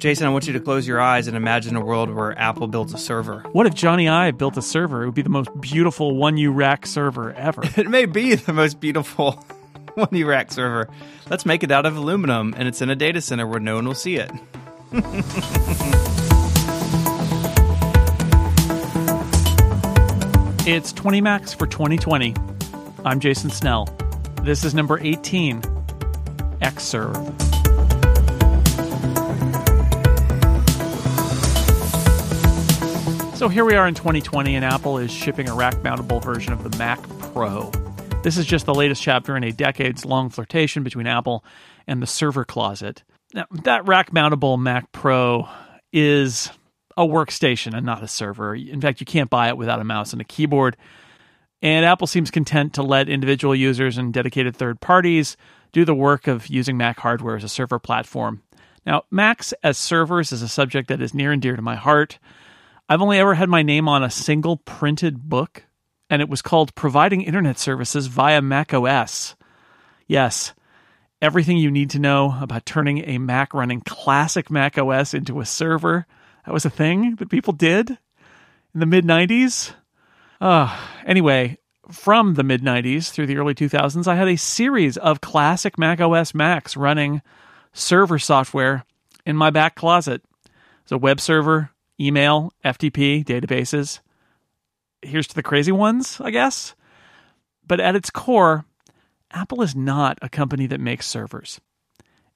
Jason, I want you to close your eyes and imagine a world where Apple builds a server. What if Jony Ive built a server? It would be the most beautiful 1U rack server ever. It may be the most beautiful 1U rack server. Let's make it out of aluminum and it's in a data center where no one will see it. it's 20 Macs for 2020. I'm Jason Snell. This is number 18 Xserve. So here we are in 2020, and Apple is shipping a rack mountable version of the Mac Pro. This is just the latest chapter in a decades long flirtation between Apple and the server closet. Now, that rack mountable Mac Pro is a workstation and not a server. In fact, you can't buy it without a mouse and a keyboard. And Apple seems content to let individual users and dedicated third parties do the work of using Mac hardware as a server platform. Now, Macs as servers is a subject that is near and dear to my heart. I've only ever had my name on a single printed book, and it was called Providing Internet Services via Mac OS. Yes, everything you need to know about turning a Mac running classic Mac OS into a server. That was a thing that people did in the mid 90s. Uh, anyway, from the mid 90s through the early 2000s, I had a series of classic Mac OS Macs running server software in my back closet. It's a web server, email, FTP, databases. Here's to the crazy ones, I guess. But at its core, Apple is not a company that makes servers.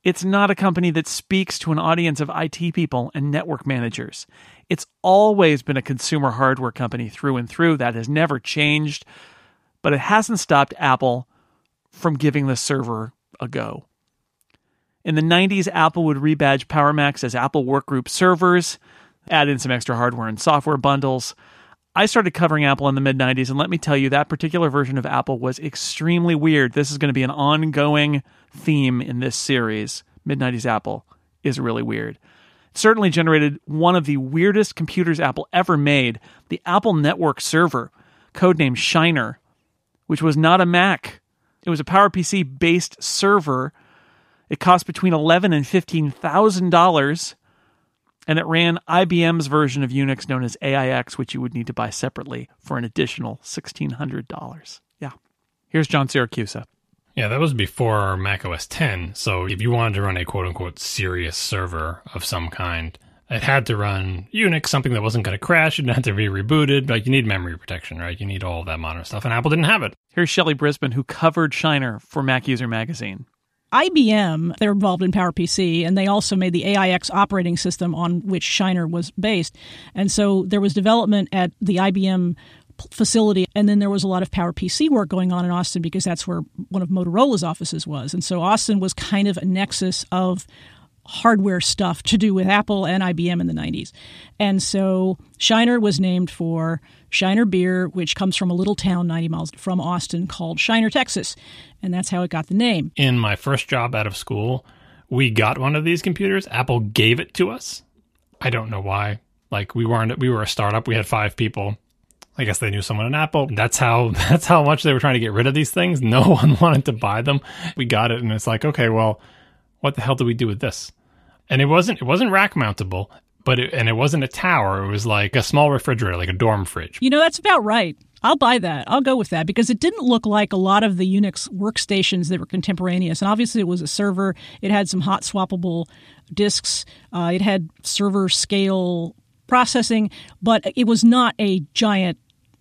It's not a company that speaks to an audience of IT people and network managers. It's always been a consumer hardware company through and through. That has never changed, but it hasn't stopped Apple from giving the server a go. In the 90s, Apple would rebadge Power Macs as Apple Workgroup servers add in some extra hardware and software bundles. I started covering Apple in the mid 90s, and let me tell you, that particular version of Apple was extremely weird. This is going to be an ongoing theme in this series. Mid 90s Apple is really weird. It certainly generated one of the weirdest computers Apple ever made the Apple Network Server, codenamed Shiner, which was not a Mac. It was a PowerPC based server. It cost between eleven and fifteen thousand dollars and it ran IBM's version of Unix known as AIX, which you would need to buy separately for an additional $1,600. Yeah. Here's John Siracusa. Yeah, that was before Mac OS 10. So if you wanted to run a quote unquote serious server of some kind, it had to run Unix, something that wasn't going to crash. It have to be rebooted. Like you need memory protection, right? You need all that modern stuff. And Apple didn't have it. Here's Shelley Brisbane, who covered Shiner for MacUser Magazine. IBM, they're involved in PowerPC, and they also made the AIX operating system on which Shiner was based. And so there was development at the IBM facility and then there was a lot of PowerPC work going on in Austin because that's where one of Motorola's offices was. And so Austin was kind of a nexus of hardware stuff to do with Apple and IBM in the 90s. And so Shiner was named for Shiner beer, which comes from a little town 90 miles from Austin called Shiner, Texas. And that's how it got the name. In my first job out of school, we got one of these computers. Apple gave it to us. I don't know why. Like we weren't we were a startup. We had 5 people. I guess they knew someone at Apple. That's how that's how much they were trying to get rid of these things. No one wanted to buy them. We got it and it's like, okay, well, what the hell do we do with this? And it wasn't it wasn't rack mountable, but it, and it wasn't a tower. It was like a small refrigerator, like a dorm fridge. You know, that's about right. I'll buy that. I'll go with that because it didn't look like a lot of the Unix workstations that were contemporaneous. And obviously, it was a server. It had some hot swappable disks. Uh, it had server scale processing, but it was not a giant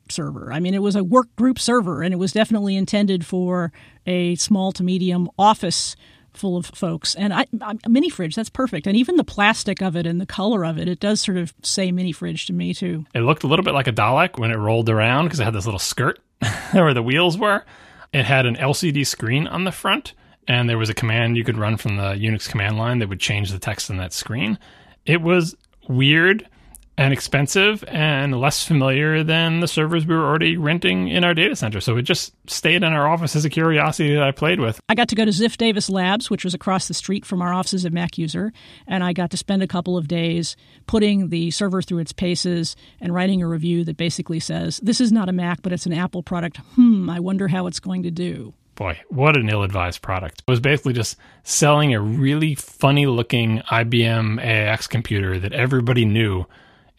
server. I mean, it was a work group server, and it was definitely intended for a small to medium office full of folks. And I, mini fridge, that's perfect. And even the plastic of it and the color of it, it does sort of say mini fridge to me too. It looked a little bit like a Dalek when it rolled around because it had this little skirt where the wheels were. It had an LCD screen on the front, and there was a command you could run from the Unix command line that would change the text on that screen. It was weird and expensive and less familiar than the servers we were already renting in our data center. So it just stayed in our office as a curiosity that I played with. I got to go to Ziff Davis Labs, which was across the street from our offices at MacUser, and I got to spend a couple of days putting the server through its paces and writing a review that basically says, This is not a Mac, but it's an Apple product. Hmm, I wonder how it's going to do. boy, what an ill advised product. It was basically just selling a really funny looking IBM AIX computer that everybody knew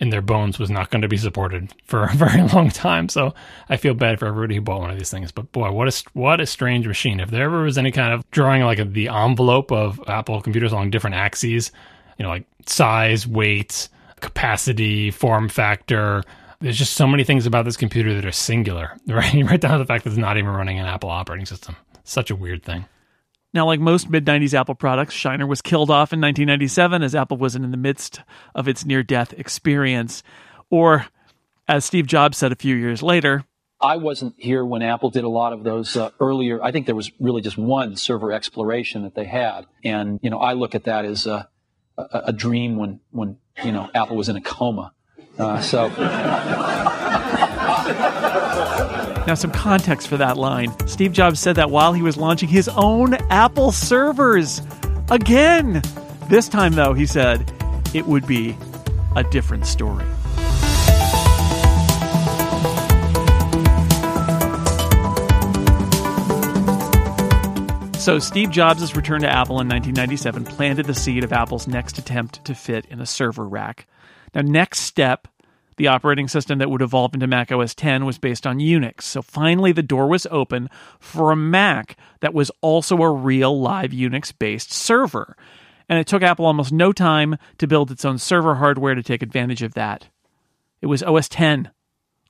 in their bones was not going to be supported for a very long time. So I feel bad for everybody who bought one of these things. But boy, what a what a strange machine. If there ever was any kind of drawing like a, the envelope of Apple computers along different axes, you know, like size, weight, capacity, form factor. There's just so many things about this computer that are singular, right? right down to the fact that it's not even running an Apple operating system. Such a weird thing. Now, like most mid 90s Apple products, Shiner was killed off in 1997 as Apple was in the midst of its near death experience. Or, as Steve Jobs said a few years later, I wasn't here when Apple did a lot of those uh, earlier. I think there was really just one server exploration that they had. And, you know, I look at that as a, a, a dream when, when, you know, Apple was in a coma. Uh, so. Now, some context for that line. Steve Jobs said that while he was launching his own Apple servers. Again! This time, though, he said it would be a different story. So, Steve Jobs' return to Apple in 1997 planted the seed of Apple's next attempt to fit in a server rack. Now, NeXTSTEP the operating system that would evolve into Mac OS 10 was based on Unix. So finally, the door was open for a Mac that was also a real live Unix based server. And it took Apple almost no time to build its own server hardware to take advantage of that. It was OS 10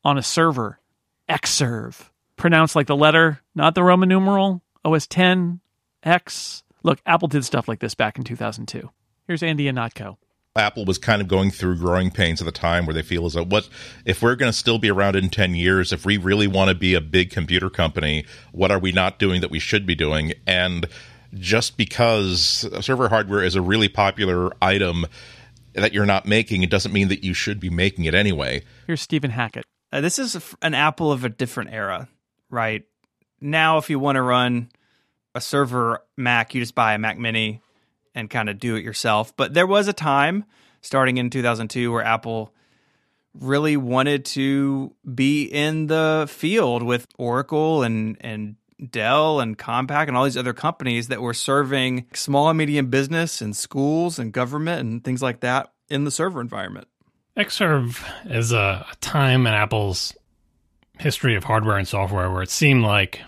on a server, Xserve. Pronounced like the letter, not the Roman numeral, OS 10, X. Look, Apple did stuff like this back in 2002. Here's Andy Ihnatko. Apple was kind of going through growing pains at the time where they feel as though what if we're going to still be around in 10 years if we really want to be a big computer company what are we not doing that we should be doing? And just because server hardware is a really popular item that you're not making it doesn't mean that you should be making it anyway. Here's Stephen Hackett. Uh, this is an Apple of a different era right? Now if you want to run a server Mac you just buy a Mac mini and kind of do it yourself. But there was a time starting in 2002 where Apple really wanted to be in the field with Oracle and and Dell and Compaq and all these other companies that were serving small and medium business and schools and government and things like that in the server environment. Xserve is a, a time in Apple's history of hardware and software where it seemed like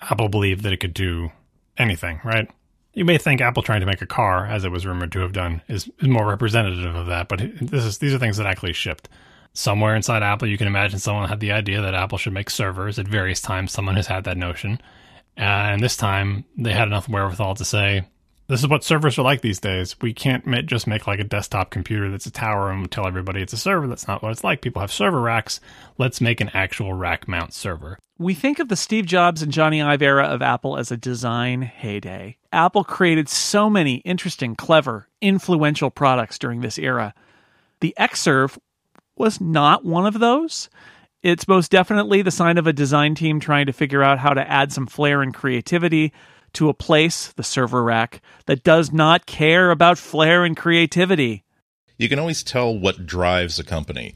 Apple believed that it could do anything, right? You may think Apple trying to make a car, as it was rumored to have done, is, is more representative of that, but this is these are things that actually shipped. Somewhere inside Apple, you can imagine someone had the idea that Apple should make servers. At various times, someone has had that notion. And this time, they had enough wherewithal to say, this is what servers are like these days. We can't just make like a desktop computer that's a tower and tell everybody it's a server. That's not what it's like. People have server racks. Let's make an actual rack mount server. We think of the Steve Jobs and Jony Ive era of Apple as a design heyday. Apple created so many interesting, clever, influential products during this era. The Xserve was not one of those. It's most definitely the sign of a design team trying to figure out how to add some flair and creativity to a place, the server rack, that does not care about flair and creativity. You can always tell what drives a company.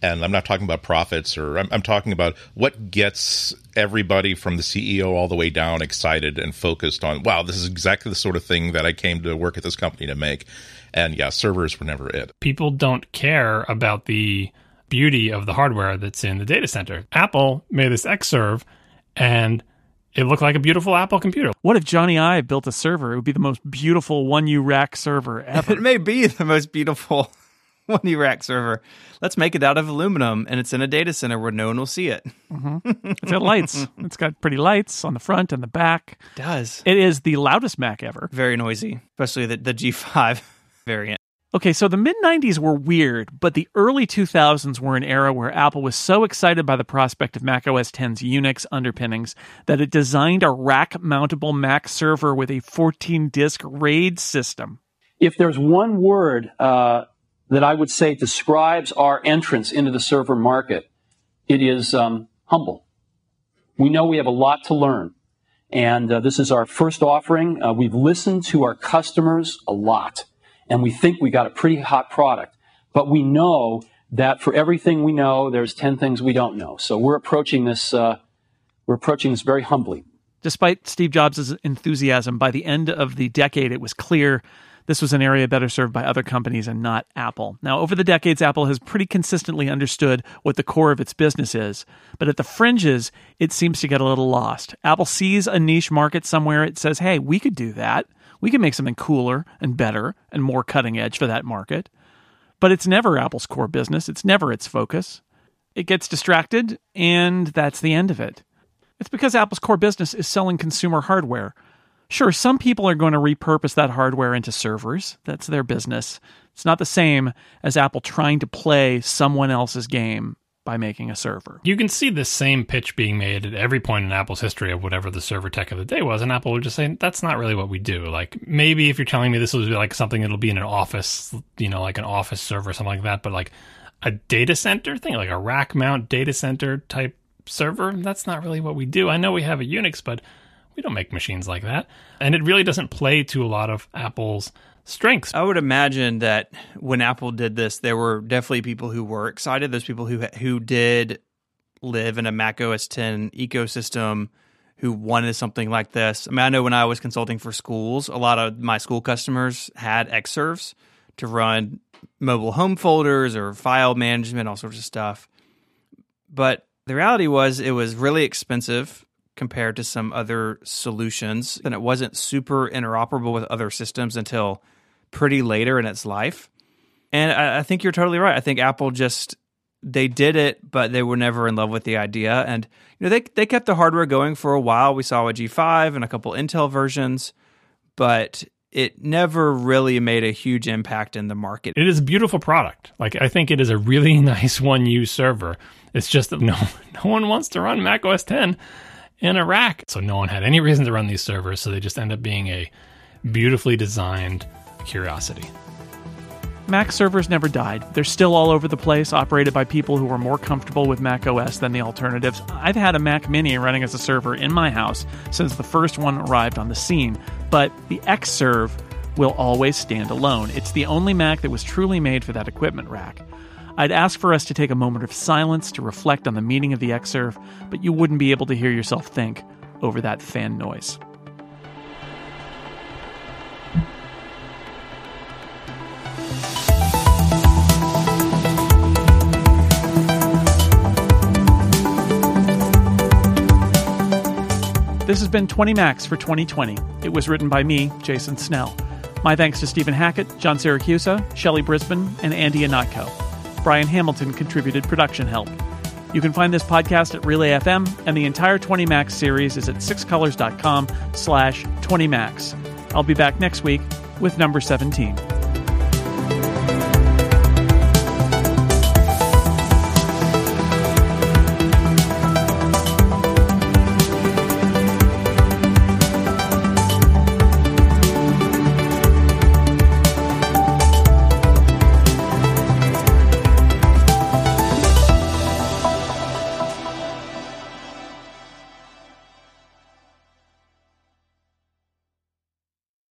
And I'm not talking about profits or I'm, I'm talking about what gets everybody from the CEO all the way down excited and focused on, wow, this is exactly the sort of thing that I came to work at this company to make. And yeah, servers were never it. People don't care about the beauty of the hardware that's in the data center. Apple made this Xserve and it looked like a beautiful Apple computer. What if Jony Ive built a server? It would be the most beautiful one U rack server ever. It may be the most beautiful one U rack server. Let's make it out of aluminum, and it's in a data center where no one will see it. Mm-hmm. It's got lights. it's got pretty lights on the front and the back. It does. It is the loudest Mac ever. Very noisy, especially the, the G5 variant. Okay, so the mid 90s were weird, but the early 2000s were an era where Apple was so excited by the prospect of Mac OS X's Unix underpinnings that it designed a rack mountable Mac server with a 14 disk RAID system. If there's one word uh, that I would say describes our entrance into the server market, it is um, humble. We know we have a lot to learn. And uh, this is our first offering. Uh, we've listened to our customers a lot and we think we got a pretty hot product. But we know that for everything we know, there's 10 things we don't know. So we're approaching this, uh, we're approaching this very humbly. Despite Steve Jobs' enthusiasm, by the end of the decade, it was clear this was an area better served by other companies and not Apple. Now, over the decades, Apple has pretty consistently understood what the core of its business is, but at the fringes, it seems to get a little lost. Apple sees a niche market somewhere, it says, hey, we could do that. We can make something cooler and better and more cutting edge for that market. But it's never Apple's core business, it's never its focus. It gets distracted, and that's the end of it. It's because Apple's core business is selling consumer hardware. Sure, some people are going to repurpose that hardware into servers. That's their business. It's not the same as Apple trying to play someone else's game by making a server. You can see the same pitch being made at every point in Apple's history of whatever the server tech of the day was, and Apple would just say, that's not really what we do. Like, maybe if you're telling me this be like something that'll be in an office, you know, like an office server something like that, but like a data center thing, like a rack mount data center type server, that's not really what we do. I know we have a Unix, but we don't make machines like that. And it really doesn't play to a lot of Apple's strengths. I would imagine that when Apple did this, there were definitely people who were excited. Those people who who did live in a Mac OS 10 ecosystem who wanted something like this. I mean, I know when I was consulting for schools, a lot of my school customers had Xserves to run mobile home folders or file management, all sorts of stuff. But the reality was it was really expensive compared to some other solutions. And it wasn't super interoperable with other systems until pretty later in its life. And I, I think you're totally right. I think Apple just they did it, but they were never in love with the idea. And you know, they they kept the hardware going for a while. We saw a G5 and a couple Intel versions, but it never really made a huge impact in the market. It is a beautiful product. Like I think it is a really nice one use server. It's just that no no one wants to run Mac OS 10 in Iraq. So no one had any reason to run these servers, so they just end up being a beautifully designed curiosity. Mac servers never died. They're still all over the place, operated by people who are more comfortable with Mac OS than the alternatives. I've had a Mac Mini running as a server in my house since the first one arrived on the scene, but the Xserve will always stand alone. It's the only Mac that was truly made for that equipment rack. I'd ask for us to take a moment of silence to reflect on the meaning of the Xserve, but you wouldn't be able to hear yourself think over that fan noise. This has been 20 Macs for 2020. It was written by me, Jason Snell. My thanks to Stephen Hackett, John Siracusa, Shelley Brisbane, and Andy Ihnatko. Brian Hamilton contributed production help. You can find this podcast at Relay FM, and the entire 20 Macs series is at sixcolors.com slash 20 Macs. I'll be back next week with number 17.